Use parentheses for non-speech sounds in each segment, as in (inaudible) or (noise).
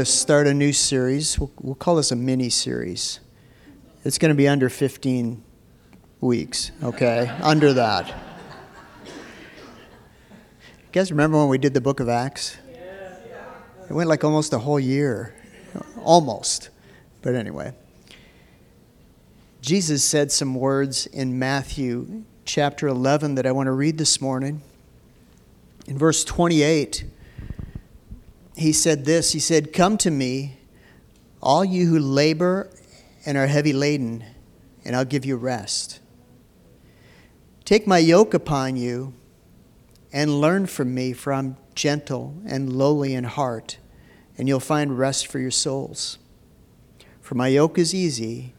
to start a new series. We'll, we'll call this a mini series. It's going to be under 15 weeks, okay? under that. You guys remember when we did the book of Acts? It went like almost a whole year. Almost. But anyway. Jesus said some words in Matthew chapter 11 that I want to read this morning. In verse 28, he said this He said, Come to me, all you who labor and are heavy laden, and I'll give you rest. Take my yoke upon you and learn from me, for I'm gentle and lowly in heart, and you'll find rest for your souls. For my yoke is easy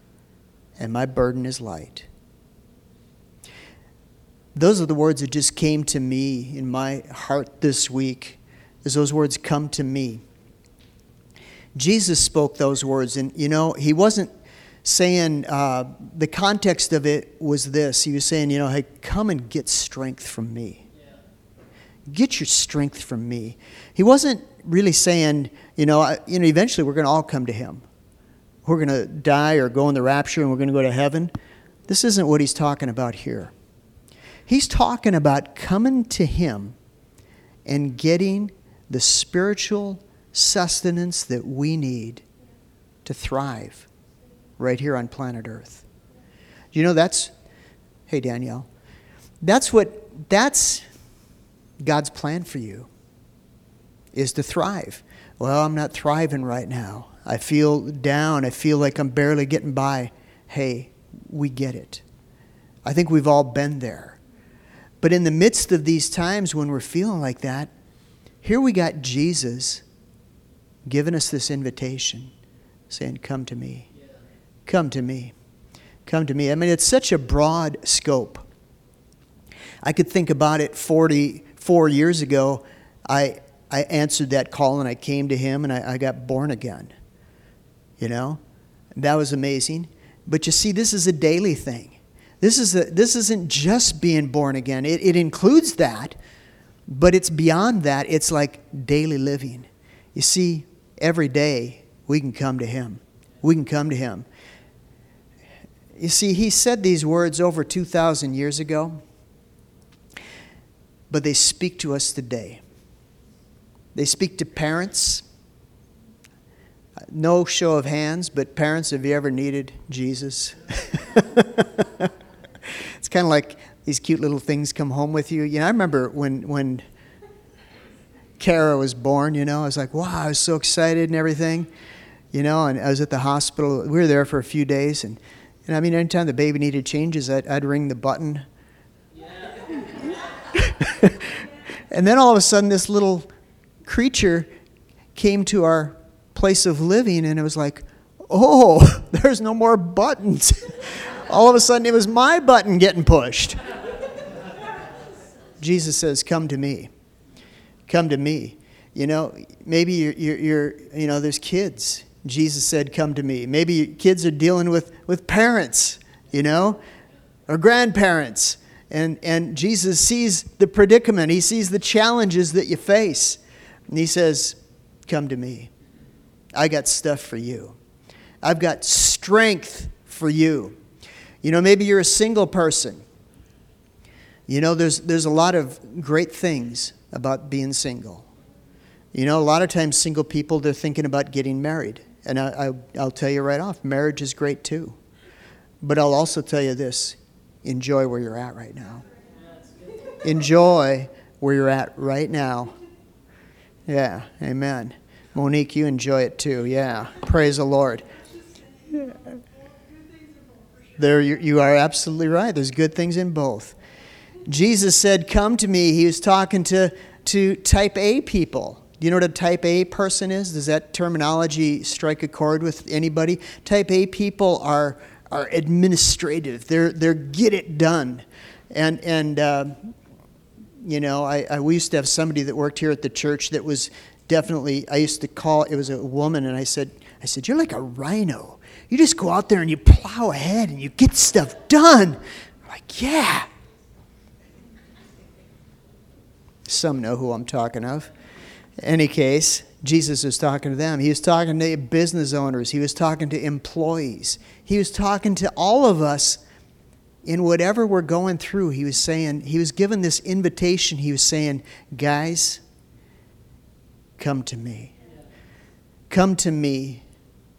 and my burden is light. Those are the words that just came to me in my heart this week as those words come to me. Jesus spoke those words, and you know, he wasn't saying, uh, the context of it was this. He was saying, you know, hey, come and get strength from me. Get your strength from me. He wasn't really saying, you know, I, you know, eventually we're going to all come to him. We're going to die or go in the rapture and we're going to go to heaven. This isn't what he's talking about here. He's talking about coming to Him and getting the spiritual sustenance that we need to thrive right here on planet Earth. You know, that's, hey, Danielle, that's what, that's God's plan for you, is to thrive. Well, I'm not thriving right now. I feel down. I feel like I'm barely getting by. Hey, we get it. I think we've all been there. But in the midst of these times when we're feeling like that, here we got Jesus giving us this invitation, saying, Come to me. Come to me. Come to me. I mean, it's such a broad scope. I could think about it 44 years ago. I, I answered that call and I came to him and I, I got born again. You know? That was amazing. But you see, this is a daily thing. This, is a, this isn't just being born again, it, it includes that, but it's beyond that. It's like daily living. You see, every day we can come to Him. We can come to Him. You see, He said these words over 2,000 years ago, but they speak to us today. They speak to parents. No show of hands, but parents, have you ever needed Jesus? (laughs) it's kind of like these cute little things come home with you. You know, I remember when when Kara was born. You know, I was like, wow, I was so excited and everything. You know, and I was at the hospital. We were there for a few days, and and I mean, anytime the baby needed changes, I'd, I'd ring the button. (laughs) and then all of a sudden, this little creature came to our place of living, and it was like, oh, (laughs) there's no more buttons (laughs) all of a sudden it was my button getting pushed. Jesus says, Come to me. Come to me. You know, maybe you're, you're, you're, you know, there's kids. Jesus said, Come to me. Maybe kids are dealing with, with parents, you know, or grandparents. And, and Jesus sees the predicament, He sees the challenges that you face. And He says, Come to me. I got stuff for you. I've got strength for you. You know, maybe you're a single person. You know, there's, there's a lot of great things about being single. You know, a lot of times single people, they're thinking about getting married. And I, I, I'll tell you right off, marriage is great too. But I'll also tell you this enjoy where you're at right now. Enjoy where you're at right now. Yeah, amen. Monique, you enjoy it too. Yeah, praise the Lord. There, you, are absolutely right. There's good things in both. Jesus said, Come to me. He was talking to, to type A people. Do you know what a type A person is? Does that terminology strike a chord with anybody? Type A people are, are administrative, they're, they're get it done. And, and uh, you know, I, I, we used to have somebody that worked here at the church that was definitely, I used to call, it was a woman, and I said, I said, You're like a rhino. You just go out there and you plow ahead and you get stuff done. I'm like, yeah. Some know who I'm talking of. Any case, Jesus was talking to them. He was talking to business owners. He was talking to employees. He was talking to all of us in whatever we're going through. He was saying, He was given this invitation. He was saying, Guys, come to me. Come to me.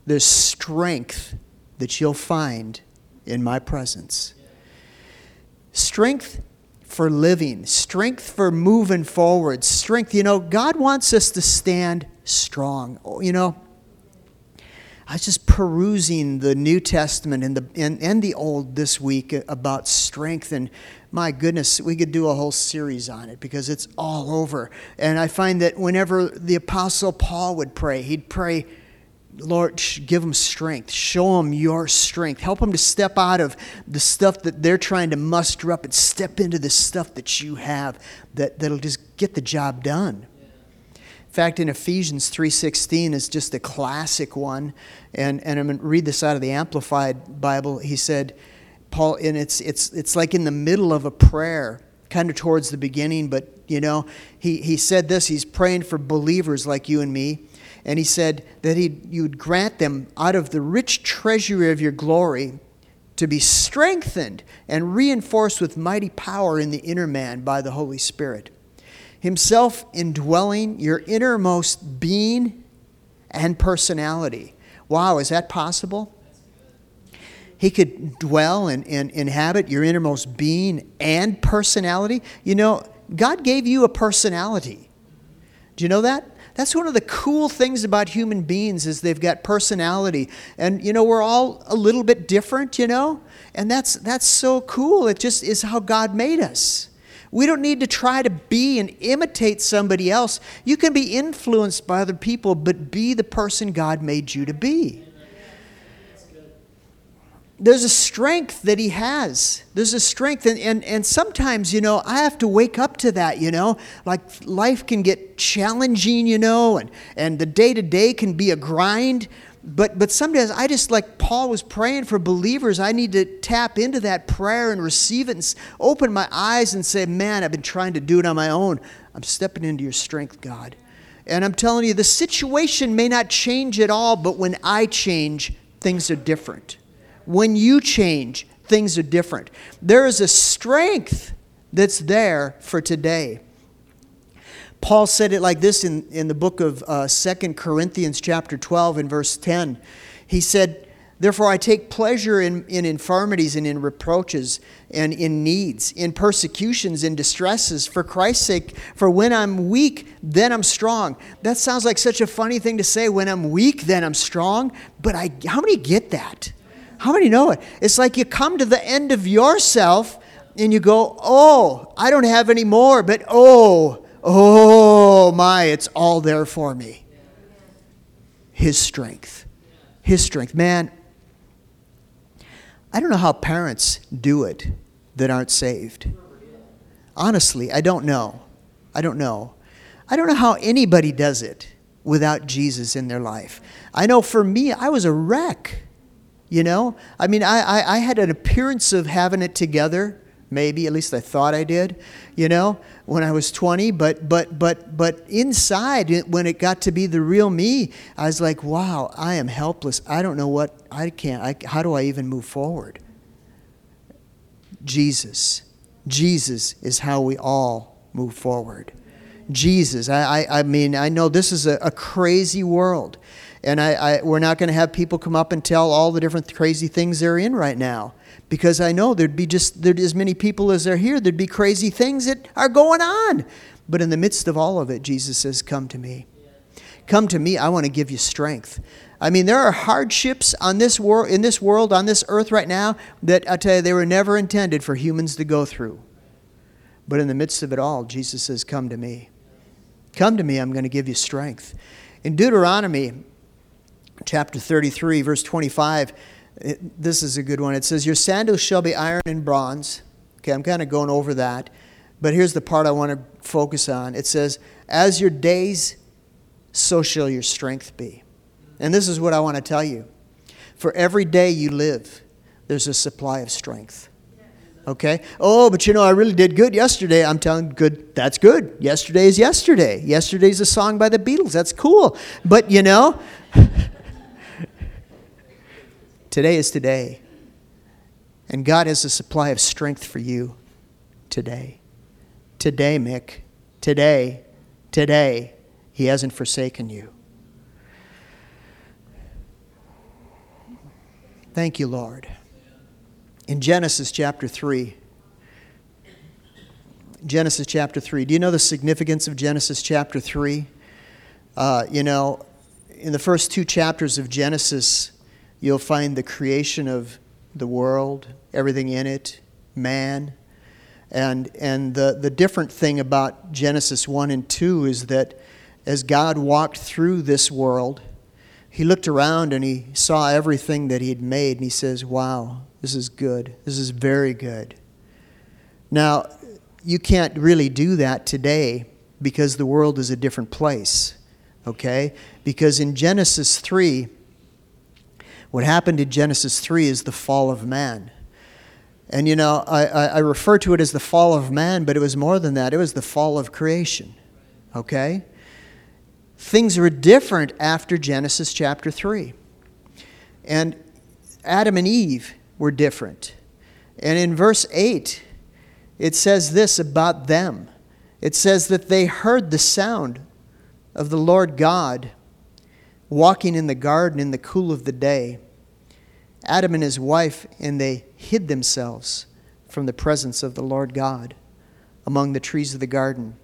There's strength that you'll find in my presence. Strength for living, strength for moving forward, strength. You know, God wants us to stand strong. Oh, you know, I was just perusing the New Testament and the, and, and the Old this week about strength, and my goodness, we could do a whole series on it because it's all over. And I find that whenever the Apostle Paul would pray, he'd pray, Lord, give them strength. Show them your strength. Help them to step out of the stuff that they're trying to muster up and step into the stuff that you have that, that'll just get the job done. In fact, in Ephesians 3.16 is just a classic one. And, and I'm going to read this out of the Amplified Bible. He said, Paul, and it's, it's, it's like in the middle of a prayer, kind of towards the beginning, but, you know, he, he said this. He's praying for believers like you and me. And he said that he, you would grant them out of the rich treasury of your glory to be strengthened and reinforced with mighty power in the inner man by the Holy Spirit Himself indwelling your innermost being and personality. Wow, is that possible? He could dwell and, and inhabit your innermost being and personality. You know, God gave you a personality. Do you know that? That's one of the cool things about human beings is they've got personality. And you know, we're all a little bit different, you know? And that's that's so cool. It just is how God made us. We don't need to try to be and imitate somebody else. You can be influenced by other people, but be the person God made you to be. There's a strength that he has. There's a strength, and, and, and sometimes, you know, I have to wake up to that, you know. Like life can get challenging, you know, and, and the day to day can be a grind but but sometimes I just like Paul was praying for believers. I need to tap into that prayer and receive it and open my eyes and say, "Man, I've been trying to do it on my own. I'm stepping into your strength, God." And I'm telling you, the situation may not change at all, but when I change, things are different. When you change, things are different. There is a strength that's there for today. Paul said it like this in, in the book of uh, 2 Corinthians, chapter 12, and verse 10. He said, Therefore, I take pleasure in, in infirmities and in reproaches and in needs, in persecutions and distresses for Christ's sake. For when I'm weak, then I'm strong. That sounds like such a funny thing to say. When I'm weak, then I'm strong. But I, how many get that? How many know it? It's like you come to the end of yourself and you go, Oh, I don't have any more, but oh, Oh my, it's all there for me. His strength. His strength. Man, I don't know how parents do it that aren't saved. Honestly, I don't know. I don't know. I don't know how anybody does it without Jesus in their life. I know for me, I was a wreck. You know? I mean, I, I, I had an appearance of having it together maybe at least I thought I did, you know, when I was 20. But but but but inside, when it got to be the real me, I was like, wow, I am helpless. I don't know what I can't. I, how do I even move forward? Jesus, Jesus is how we all move forward. Jesus, I I, I mean, I know this is a, a crazy world. And I, I, we're not going to have people come up and tell all the different crazy things they're in right now because I know there'd be just there'd as many people as are here. There'd be crazy things that are going on. But in the midst of all of it, Jesus says, Come to me. Come to me. I want to give you strength. I mean, there are hardships on this world, in this world, on this earth right now, that I tell you, they were never intended for humans to go through. But in the midst of it all, Jesus says, Come to me. Come to me, I'm going to give you strength. In Deuteronomy chapter 33, verse 25, it, this is a good one. It says, Your sandals shall be iron and bronze. Okay, I'm kind of going over that. But here's the part I want to focus on. It says, As your days, so shall your strength be. And this is what I want to tell you. For every day you live, there's a supply of strength. Okay? Oh, but you know, I really did good yesterday. I'm telling good, that's good. Yesterday is yesterday. Yesterday's a song by the Beatles. That's cool. But you know, today is today. And God has a supply of strength for you today. Today, Mick. Today. Today. He hasn't forsaken you. Thank you, Lord. In Genesis chapter 3, Genesis chapter 3. Do you know the significance of Genesis chapter 3? Uh, you know, in the first two chapters of Genesis, you'll find the creation of the world, everything in it, man. And, and the, the different thing about Genesis 1 and 2 is that as God walked through this world, he looked around and he saw everything that he'd made and he says, Wow, this is good. This is very good. Now, you can't really do that today because the world is a different place, okay? Because in Genesis 3, what happened in Genesis 3 is the fall of man. And you know, I, I, refer to it as the fall of man, but it was more than that. It was the fall of creation, okay? Things were different after Genesis chapter 3. And Adam and Eve were different. And in verse 8, it says this about them it says that they heard the sound of the Lord God walking in the garden in the cool of the day. Adam and his wife, and they hid themselves from the presence of the Lord God among the trees of the garden.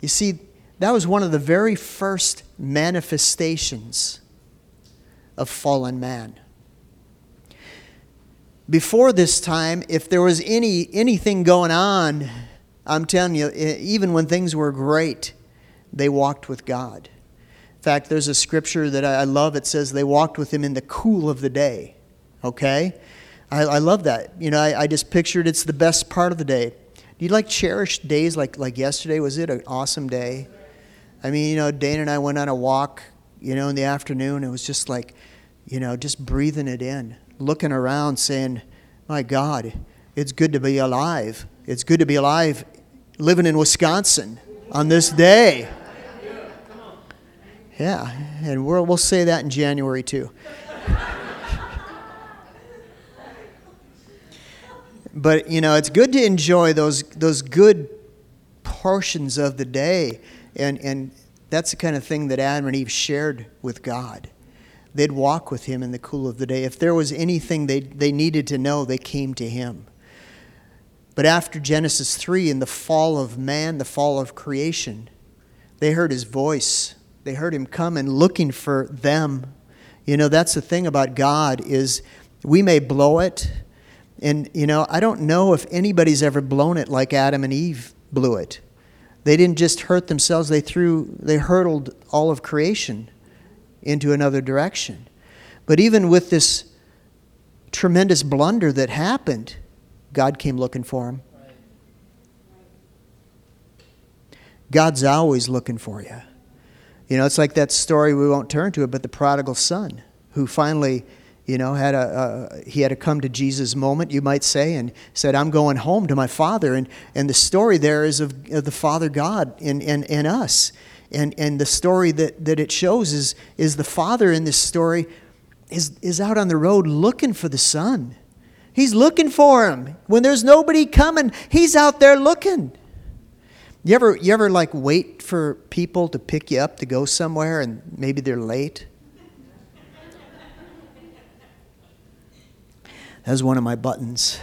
You see, that was one of the very first manifestations of fallen man. Before this time, if there was any anything going on, I'm telling you, even when things were great, they walked with God. Fact, there's a scripture that I love. It says they walked with him in the cool of the day. Okay? I, I love that. You know, I, I just pictured it's the best part of the day. Do you like cherish days like, like yesterday? Was it an awesome day? I mean, you know, Dana and I went on a walk, you know, in the afternoon. It was just like, you know, just breathing it in, looking around, saying, my God, it's good to be alive. It's good to be alive living in Wisconsin on this day. Yeah, and we'll, we'll say that in January too. but, you know, it's good to enjoy those, those good portions of the day and, and that's the kind of thing that Adam and Eve shared with God. They'd walk with Him in the cool of the day. If there was anything they, they needed to know, they came to Him. But after Genesis 3 and the fall of man, the fall of creation, they heard His voice. They heard Him come and looking for them. You know, that's the thing about God is we may blow it. And, you know, I don't know if anybody's ever blown it like Adam and Eve blew it. They didn't just hurt themselves, they threw they hurtled all of creation into another direction. But even with this tremendous blunder that happened, God came looking for them. God's always looking for you. You know, it's like that story, we won't turn to it, but the prodigal son who finally you know, had a, he had a come to Jesus' moment, you might say, and said, I'm going home to my Father. And, and the story there is of, of the Father God in, in, in us. And, and the story that, that it shows is, is the Father in this story is, is out on the road looking for the Son. He's looking for him. When there's nobody coming, he's out there looking. You ever, you ever like wait for people to pick you up to go somewhere and maybe they're late? as one of my buttons.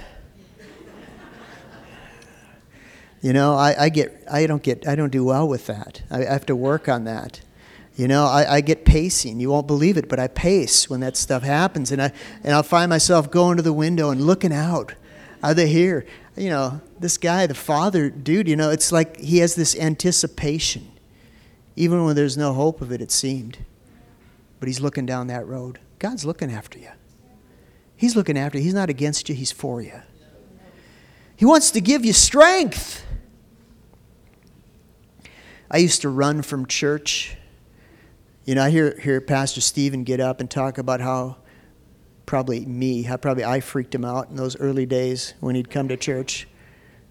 You know, I, I get I don't get I don't do well with that. I, I have to work on that. You know, I, I get pacing. You won't believe it, but I pace when that stuff happens, and I and I'll find myself going to the window and looking out. Are they here? You know, this guy, the father, dude. You know, it's like he has this anticipation, even when there's no hope of it. It seemed, but he's looking down that road. God's looking after you. He's looking after you. He's not against you, He's for you. He wants to give you strength. I used to run from church. You know, I hear, hear Pastor Stephen get up and talk about how probably me. Probably I freaked him out in those early days when he'd come to church.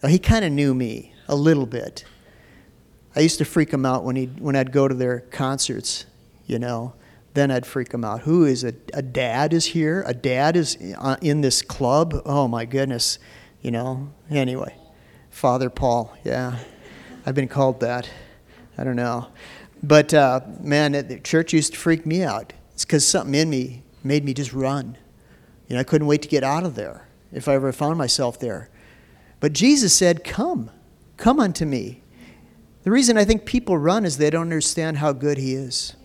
He kind of knew me a little bit. I used to freak him out when he when I'd go to their concerts, you know. Then I'd freak him out. Who is a, a dad is here? A dad is uh, in this club? Oh my goodness, you know. Anyway, Father Paul, yeah, I've been called that. I don't know, but uh, man, the church used to freak me out. It's because something in me made me just run. I couldn't wait to get out of there if I ever found myself there. But Jesus said, Come, come unto me. The reason I think people run is they don't understand how good He is.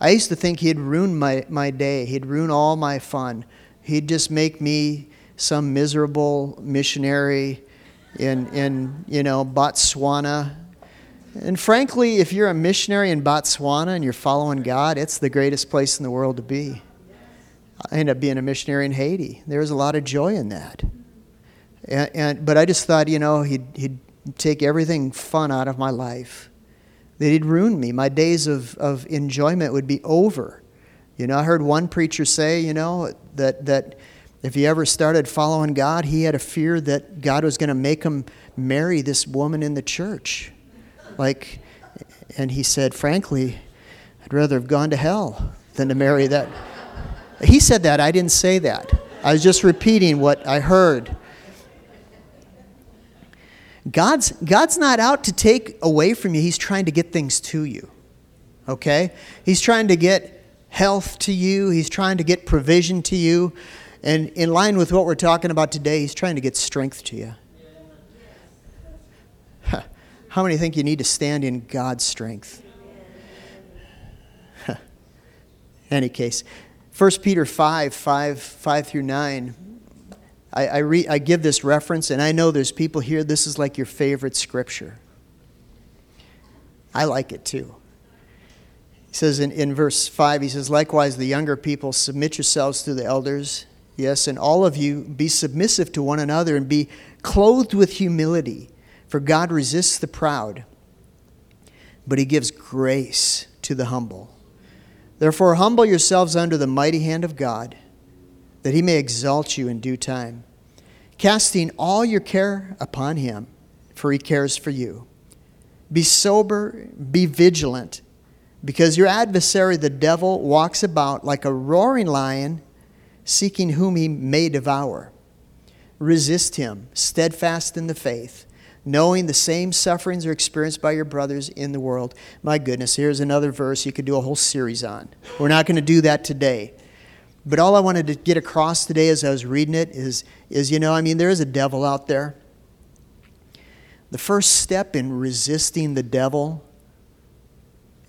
I used to think He'd ruin my, my day, He'd ruin all my fun. He'd just make me some miserable missionary in, in you know, Botswana and frankly, if you're a missionary in Botswana and you're following God, it's the greatest place in the world to be. I ended up being a missionary in Haiti. There was a lot of joy in that. And, and, but I just thought, you know, he'd, he'd take everything fun out of my life. That he'd ruin me. My days of, of enjoyment would be over. You know, I heard one preacher say, you know, that, that if he ever started following God, he had a fear that God was going to make him marry this woman in the church. Like, and he said, frankly, I'd rather have gone to hell than to marry that. He said that. I didn't say that. I was just repeating what I heard. God's, God's not out to take away from you, He's trying to get things to you. Okay? He's trying to get health to you, He's trying to get provision to you. And in line with what we're talking about today, He's trying to get strength to you. (laughs) How many think you need to stand in God's strength? (laughs) Any case, 1 Peter 5 5, 5 through 9. I, I, re, I give this reference, and I know there's people here, this is like your favorite scripture. I like it too. He says in, in verse 5, he says, Likewise, the younger people, submit yourselves to the elders. Yes, and all of you be submissive to one another and be clothed with humility. For God resists the proud, but he gives grace to the humble. Therefore, humble yourselves under the mighty hand of God, that he may exalt you in due time, casting all your care upon him, for he cares for you. Be sober, be vigilant, because your adversary, the devil, walks about like a roaring lion, seeking whom he may devour. Resist him, steadfast in the faith knowing the same sufferings are experienced by your brothers in the world. My goodness, here's another verse you could do a whole series on. We're not going to do that today. But all I wanted to get across today as I was reading it is, is you know, I mean, there is a devil out there. The first step in resisting the devil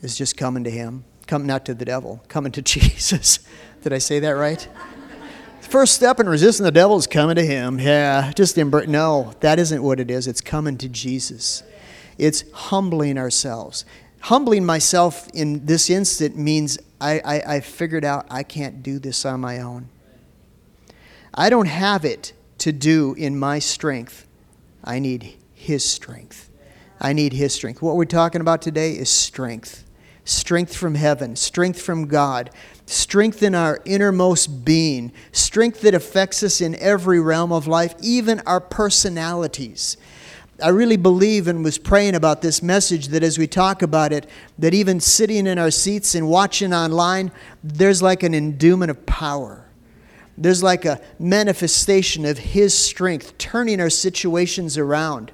is just coming to him. Come not to the devil, coming to (laughs) Jesus. Did I say that right? First step in resisting the devil is coming to him. Yeah, just embrace. No, that isn't what it is. It's coming to Jesus. It's humbling ourselves. Humbling myself in this instant means I, I, I figured out I can't do this on my own. I don't have it to do in my strength. I need His strength. I need His strength. What we're talking about today is strength strength from heaven, strength from God, strength in our innermost being, strength that affects us in every realm of life, even our personalities. I really believe and was praying about this message that as we talk about it, that even sitting in our seats and watching online, there's like an endowment of power. There's like a manifestation of His strength, turning our situations around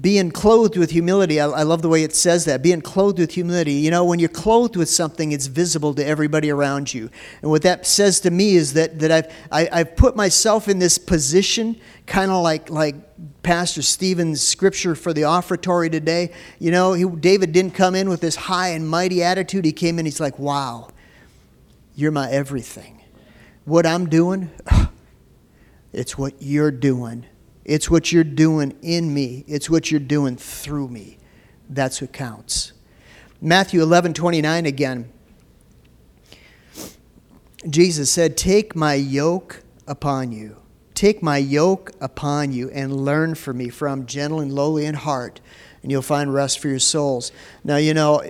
being clothed with humility. I, I, love the way it says that. Being clothed with humility. You know, when you're clothed with something, it's visible to everybody around you. And what that says to me is that, that I've, I, have i have put myself in this position, kind of like, like Pastor Stephen's scripture for the offertory today. You know, he, David didn't come in with this high and mighty attitude. He came in, he's like, wow, you're my everything. What I'm doing, (sighs) it's what you're doing it's what you're doing in me, it's what you're doing through me. That's what counts. Matthew 11 29 again. Jesus said, Take my yoke upon you. Take my yoke upon you and learn from me, for I'm gentle and lowly in heart, and you'll find rest for your souls. Now, you know,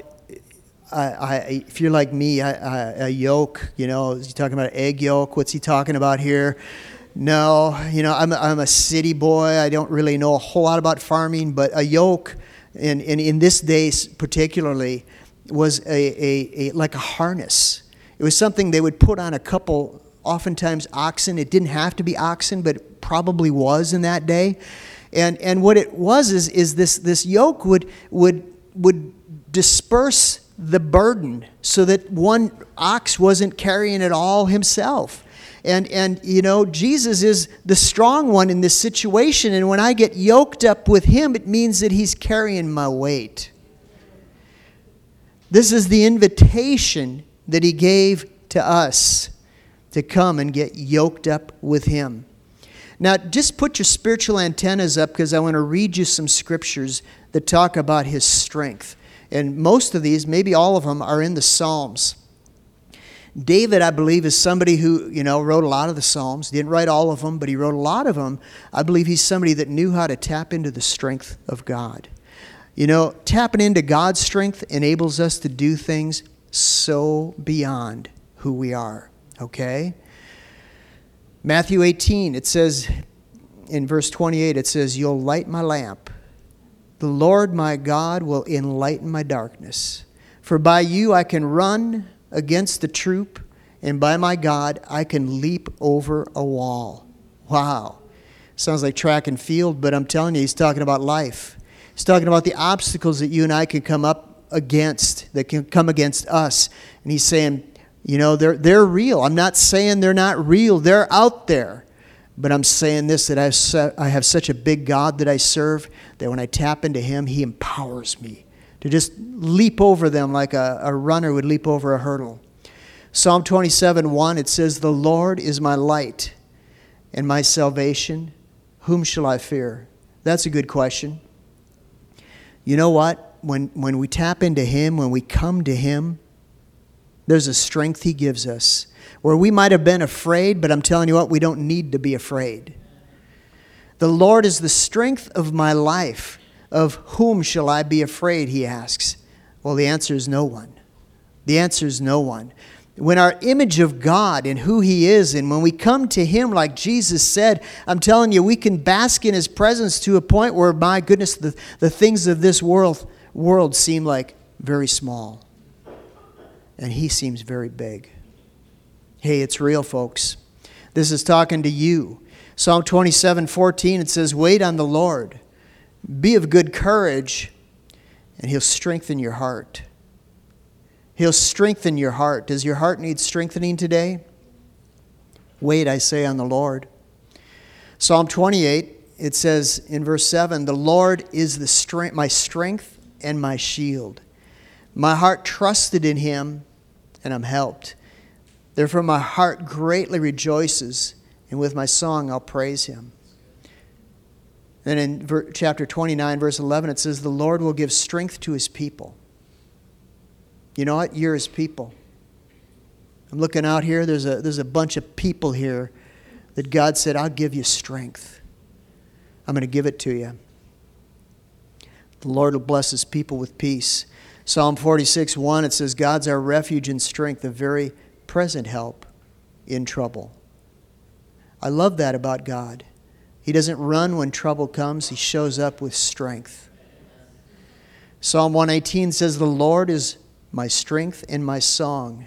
I, I, if you're like me, a yoke, you know, is he talking about egg yolk? What's he talking about here? No, you know, I'm a, I'm a city boy. I don't really know a whole lot about farming, but a yoke, in, in, this day particularly, was a, a, a, like a harness. It was something they would put on a couple, oftentimes oxen. It didn't have to be oxen, but it probably was in that day. And, and what it was is, is this, this yoke would, would, would disperse the burden so that one ox wasn't carrying it all himself. And, and, you know, Jesus is the strong one in this situation. And when I get yoked up with him, it means that he's carrying my weight. This is the invitation that he gave to us to come and get yoked up with him. Now, just put your spiritual antennas up because I want to read you some scriptures that talk about his strength. And most of these, maybe all of them, are in the Psalms. David, I believe, is somebody who, you know, wrote a lot of the Psalms. Didn't write all of them, but he wrote a lot of them. I believe he's somebody that knew how to tap into the strength of God. You know, tapping into God's strength enables us to do things so beyond who we are, okay? Matthew 18, it says in verse 28, it says, You'll light my lamp. The Lord my God will enlighten my darkness. For by you I can run against the troop, and by my God I can leap over a wall. Wow. Sounds like track and field, but I'm telling you, he's talking about life. He's talking about the obstacles that you and I can come up against, that can come against us. And he's saying, you know, they're, they're real. I'm not saying they're not real, they're out there. But I'm saying this that I have such a big God that I serve that when I tap into Him, He empowers me to just leap over them like a, a runner would leap over a hurdle. Psalm 27 1, it says, The Lord is my light and my salvation. Whom shall I fear? That's a good question. You know what? When, when we tap into Him, when we come to Him, there's a strength He gives us where we might have been afraid, but I'm telling you what, we don't need to be afraid. The Lord is the strength of my life. Of whom shall I be afraid? He asks. Well, the answer is no one. The answer is no one. When our image of God and who He is, and when we come to Him, like Jesus said, I'm telling you, we can bask in His presence to a point where, my goodness, the, the things of this world, world seem like very small. And He seems very big. Hey, it's real, folks. This is talking to you. Psalm 27 14, it says, Wait on the Lord, be of good courage, and He'll strengthen your heart. He'll strengthen your heart. Does your heart need strengthening today? Wait, I say, on the Lord. Psalm 28, it says in verse 7 The Lord is the strength, my strength and my shield. My heart trusted in Him, and I'm helped. Therefore, my heart greatly rejoices, and with my song I'll praise him. Then in ver- chapter 29, verse 11, it says, The Lord will give strength to his people. You know what? You're his people. I'm looking out here, there's a, there's a bunch of people here that God said, I'll give you strength. I'm going to give it to you. The Lord will bless his people with peace. Psalm 46, 1, it says, God's our refuge and strength, a very present help in trouble. I love that about God. He doesn't run when trouble comes, He shows up with strength. Psalm 118 says, The Lord is my strength and my song,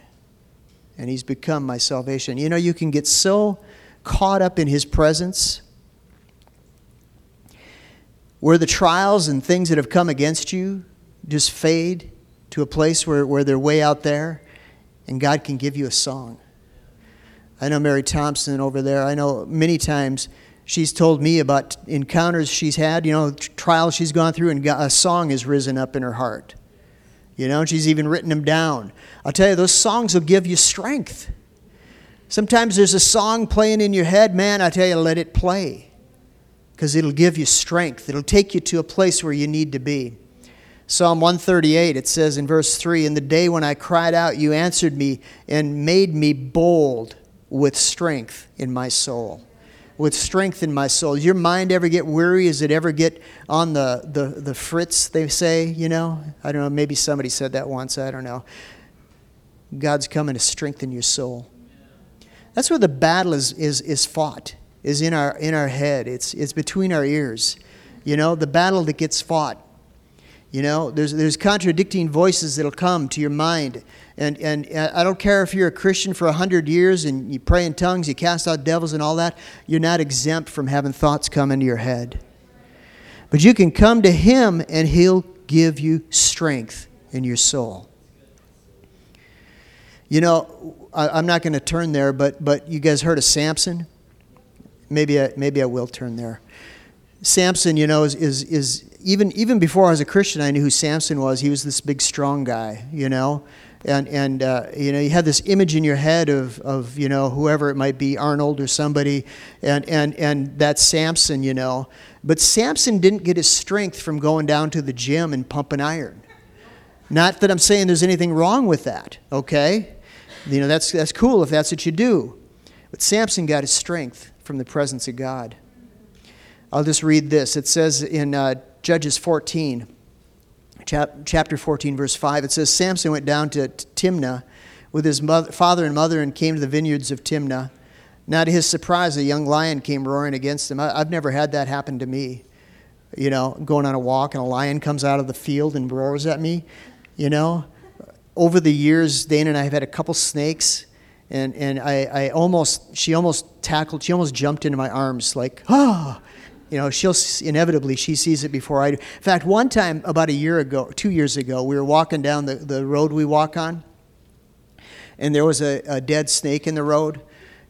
and He's become my salvation. You know, you can get so caught up in His presence where the trials and things that have come against you just fade to a place where, where they're way out there and God can give you a song. I know Mary Thompson over there. I know many times she's told me about encounters she's had, you know, trials she's gone through, and a song has risen up in her heart. You know, she's even written them down. I'll tell you, those songs will give you strength. Sometimes there's a song playing in your head, man, I tell you, let it play because it'll give you strength. It'll take you to a place where you need to be. Psalm 138, it says in verse 3 In the day when I cried out, you answered me and made me bold with strength in my soul. With strength in my soul. Does your mind ever get weary? Does it ever get on the, the, the fritz, they say, you know? I don't know, maybe somebody said that once, I don't know. God's coming to strengthen your soul. That's where the battle is, is, is fought, is in our, in our head. It's, it's between our ears. You know, the battle that gets fought. You know, there's, there's contradicting voices that'll come to your mind. And, and uh, I don't care if you're a Christian for 100 years and you pray in tongues, you cast out devils and all that, you're not exempt from having thoughts come into your head. But you can come to Him and He'll give you strength in your soul. You know, I, am not going to turn there, but, but you guys heard of Samson? Maybe I, maybe I will turn there. Samson, you know, is, is, is even, even before I was a Christian, I knew who Samson was. He was this big, strong guy, you know. And, and uh, you know, you had this image in your head of, of, you know, whoever it might be, Arnold or somebody, and, and, and that's Samson, you know. But Samson didn't get his strength from going down to the gym and pumping iron. Not that I'm saying there's anything wrong with that, okay? You know, that's, that's cool if that's what you do. But Samson got his strength from the presence of God. I'll just read this. It says in uh, Judges 14, chap- chapter 14, verse 5, it says Samson went down to Timnah with his mother, father and mother and came to the vineyards of Timnah. Now, to his surprise, a young lion came roaring against him. I, I've never had that happen to me. You know, going on a walk and a lion comes out of the field and roars at me. You know, over the years, Dana and I have had a couple snakes and and I, I almost she almost tackled she almost jumped into my arms like ah you know, she'll inevitably she sees it before I do. In fact, one time about a year ago, two years ago, we were walking down the, the road we walk on, and there was a, a dead snake in the road.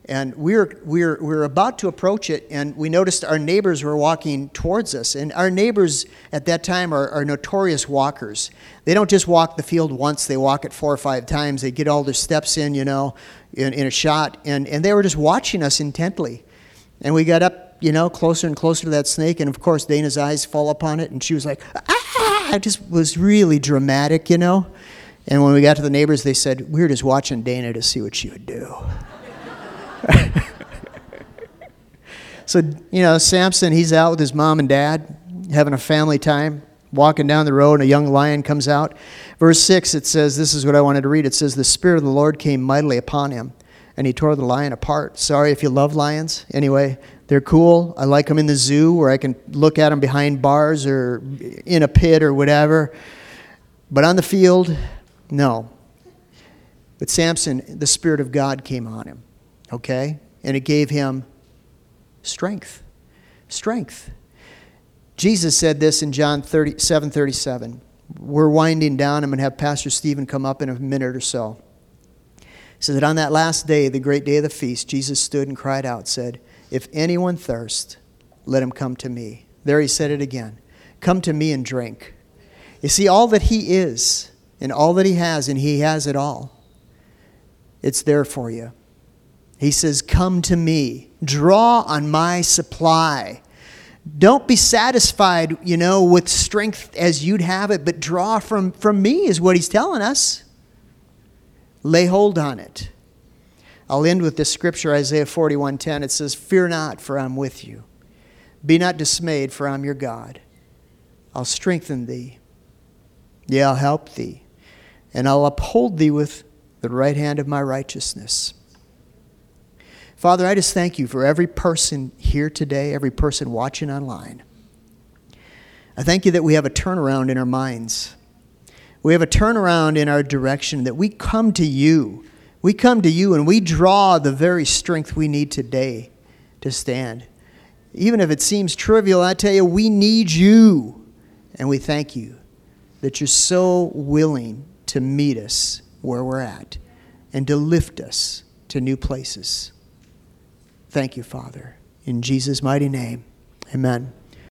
And we were, we, were, we were about to approach it, and we noticed our neighbors were walking towards us. And our neighbors at that time are, are notorious walkers. They don't just walk the field once, they walk it four or five times. They get all their steps in, you know, in, in a shot. And, and they were just watching us intently. And we got up you know, closer and closer to that snake. And of course, Dana's eyes fall upon it, and she was like, ah! It just was really dramatic, you know. And when we got to the neighbors, they said, we were just watching Dana to see what she would do. (laughs) so, you know, Samson, he's out with his mom and dad, having a family time, walking down the road, and a young lion comes out. Verse 6, it says, This is what I wanted to read. It says, The Spirit of the Lord came mightily upon him, and he tore the lion apart. Sorry if you love lions. Anyway, they're cool. I like them in the zoo where I can look at them behind bars or in a pit or whatever. But on the field, no. But Samson, the Spirit of God came on him, okay? And it gave him strength. Strength. Jesus said this in John 37 37. We're winding down. I'm going to have Pastor Stephen come up in a minute or so. He says that on that last day, the great day of the feast, Jesus stood and cried out, said, if anyone thirst, let him come to me. There he said it again. Come to me and drink. You see, all that he is and all that he has, and he has it all, it's there for you. He says, Come to me, draw on my supply. Don't be satisfied, you know, with strength as you'd have it, but draw from, from me, is what he's telling us. Lay hold on it. I'll end with this scripture, Isaiah 41:10. It says, "Fear not, for I'm with you. Be not dismayed, for I'm your God. I'll strengthen thee. Yea, I'll help thee, and I'll uphold thee with the right hand of my righteousness." Father, I just thank you for every person here today, every person watching online. I thank you that we have a turnaround in our minds. We have a turnaround in our direction, that we come to you we come to you and we draw the very strength we need today to stand. Even if it seems trivial, I tell you, we need you. And we thank you that you're so willing to meet us where we're at and to lift us to new places. Thank you, Father. In Jesus' mighty name, amen.